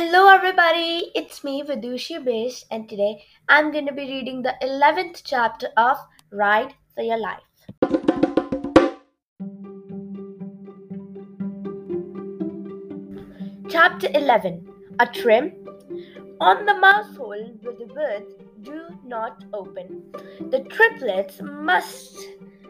Hello, everybody. It's me, Vidushi Bish, and today I'm going to be reading the 11th chapter of Ride for Your Life. Chapter 11 A Trim On the mouse hole where the birds do not open. The triplets must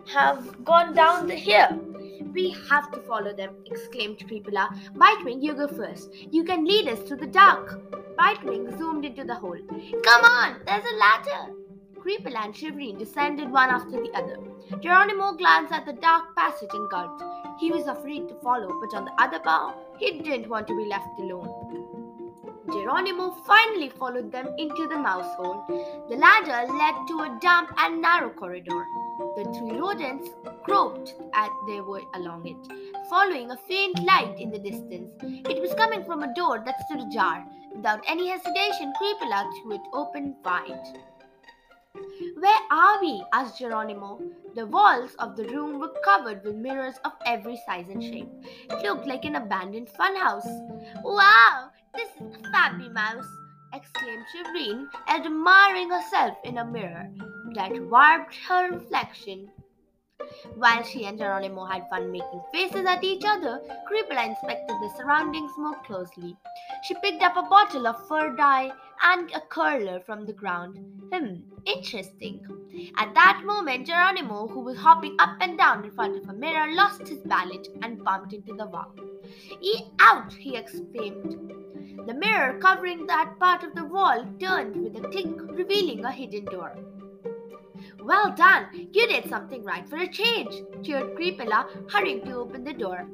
have gone down the hill. We have to follow them, exclaimed Creepula. Bitewing, you go first. You can lead us to the dark. Bitewing zoomed into the hole. Come on, there's a ladder. Creepula and Shivereen descended one after the other. Geronimo glanced at the dark passage and gulped. He was afraid to follow, but on the other bow, he didn't want to be left alone. Geronimo finally followed them into the mouse hole. The ladder led to a damp and narrow corridor. The three rodents groped as they were along it, following a faint light in the distance. It was coming from a door that stood ajar. Without any hesitation, Creepula threw it open wide. Where are we? asked Geronimo. The walls of the room were covered with mirrors of every size and shape. It looked like an abandoned funhouse. Wow, this is a Fappy Mouse! exclaimed Shivereen, admiring herself in a mirror that warped her reflection. While she and Geronimo had fun making faces at each other, Creepula inspected the surroundings more closely. She picked up a bottle of fur dye and a curler from the ground. Hmm, interesting. At that moment, Geronimo, who was hopping up and down in front of a mirror, lost his balance and bumped into the wall. E out! he exclaimed. The mirror covering that part of the wall turned with a clink, revealing a hidden door. Well done! You did something right for a change, cheered Creepula, hurrying to open the door.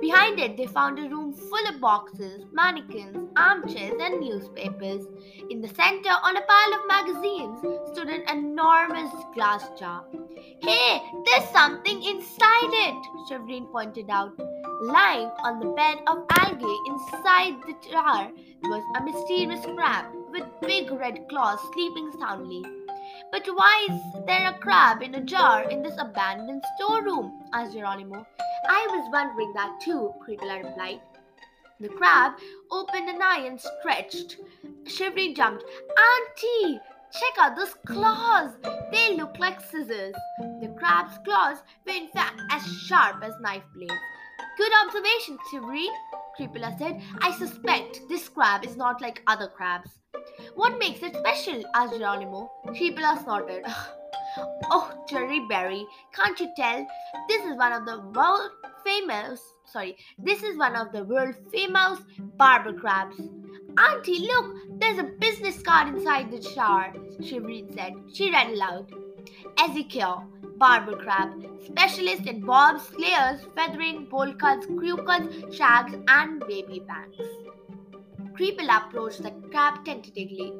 Behind it, they found a room full of boxes, mannequins, armchairs, and newspapers. In the center, on a pile of magazines, stood an enormous glass jar. Hey, there's something inside it, Shivereen pointed out. Lying on the bed of algae inside the jar was a mysterious crab with big red claws sleeping soundly. But why is there a crab in a jar in this abandoned storeroom? asked Geronimo. I was wondering that too, Creepula replied. The crab opened an eye and stretched. Shivery jumped. Auntie, check out those claws. They look like scissors. The crab's claws were in fact as sharp as knife blades. Good observation, Shivery, Creepula said. I suspect this crab is not like other crabs. What makes it special? asked Geronimo. Creepula snorted. oh, Cherry Berry, can't you tell? This is one of the world famous, sorry, this is one of the world famous barber crabs. Auntie, look, there's a business card inside the jar, Shivereen said. She read aloud. Ezekiel, barber crab, specialist in bobs, flares, feathering, bowl cuts, crew cuts, shags, and baby bangs. Creepula approached the crab tentatively.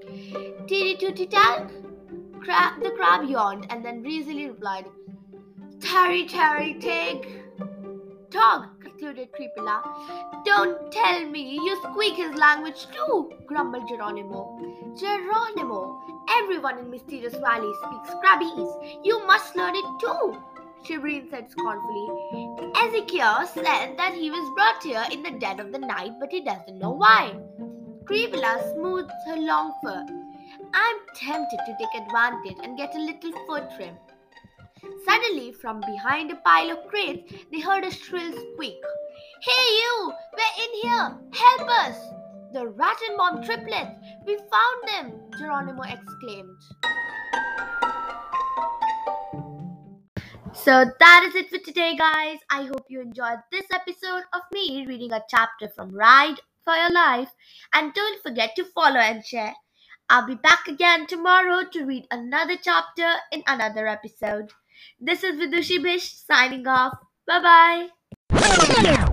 Titty tooty tag? Crab, the crab yawned and then breezily replied, Tarry, tarry, tig. Dog, concluded Creepula. Don't tell me you squeak his language too, grumbled Geronimo. Geronimo, everyone in Mysterious Valley speaks Crabese. You must learn it too. Shivereen said scornfully. Ezekiel said that he was brought here in the dead of the night, but he doesn't know why. Creepula smoothed her long fur. I'm tempted to take advantage and get a little fur trim. Suddenly, from behind a pile of crates, they heard a shrill squeak. Hey, you! We're in here! Help us! The rat and mom triplets! We found them! Geronimo exclaimed. So that is it for today, guys. I hope you enjoyed this episode of me reading a chapter from Ride for Your Life. And don't forget to follow and share. I'll be back again tomorrow to read another chapter in another episode. This is Vidushi Bish signing off. Bye bye.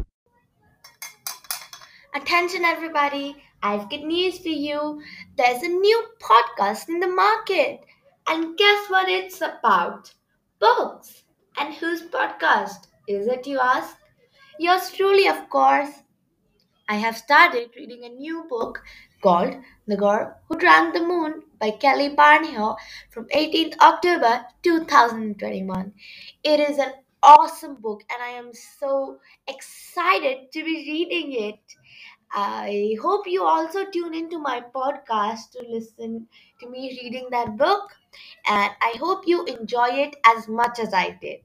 Attention, everybody. I have good news for you. There's a new podcast in the market. And guess what it's about? Books. And whose podcast is it, you ask? Yours truly, of course. I have started reading a new book called The Girl Who Drank the Moon by Kelly Barnhill from 18th October 2021. It is an awesome book and I am so excited to be reading it. I hope you also tune into my podcast to listen to me reading that book, and I hope you enjoy it as much as I did.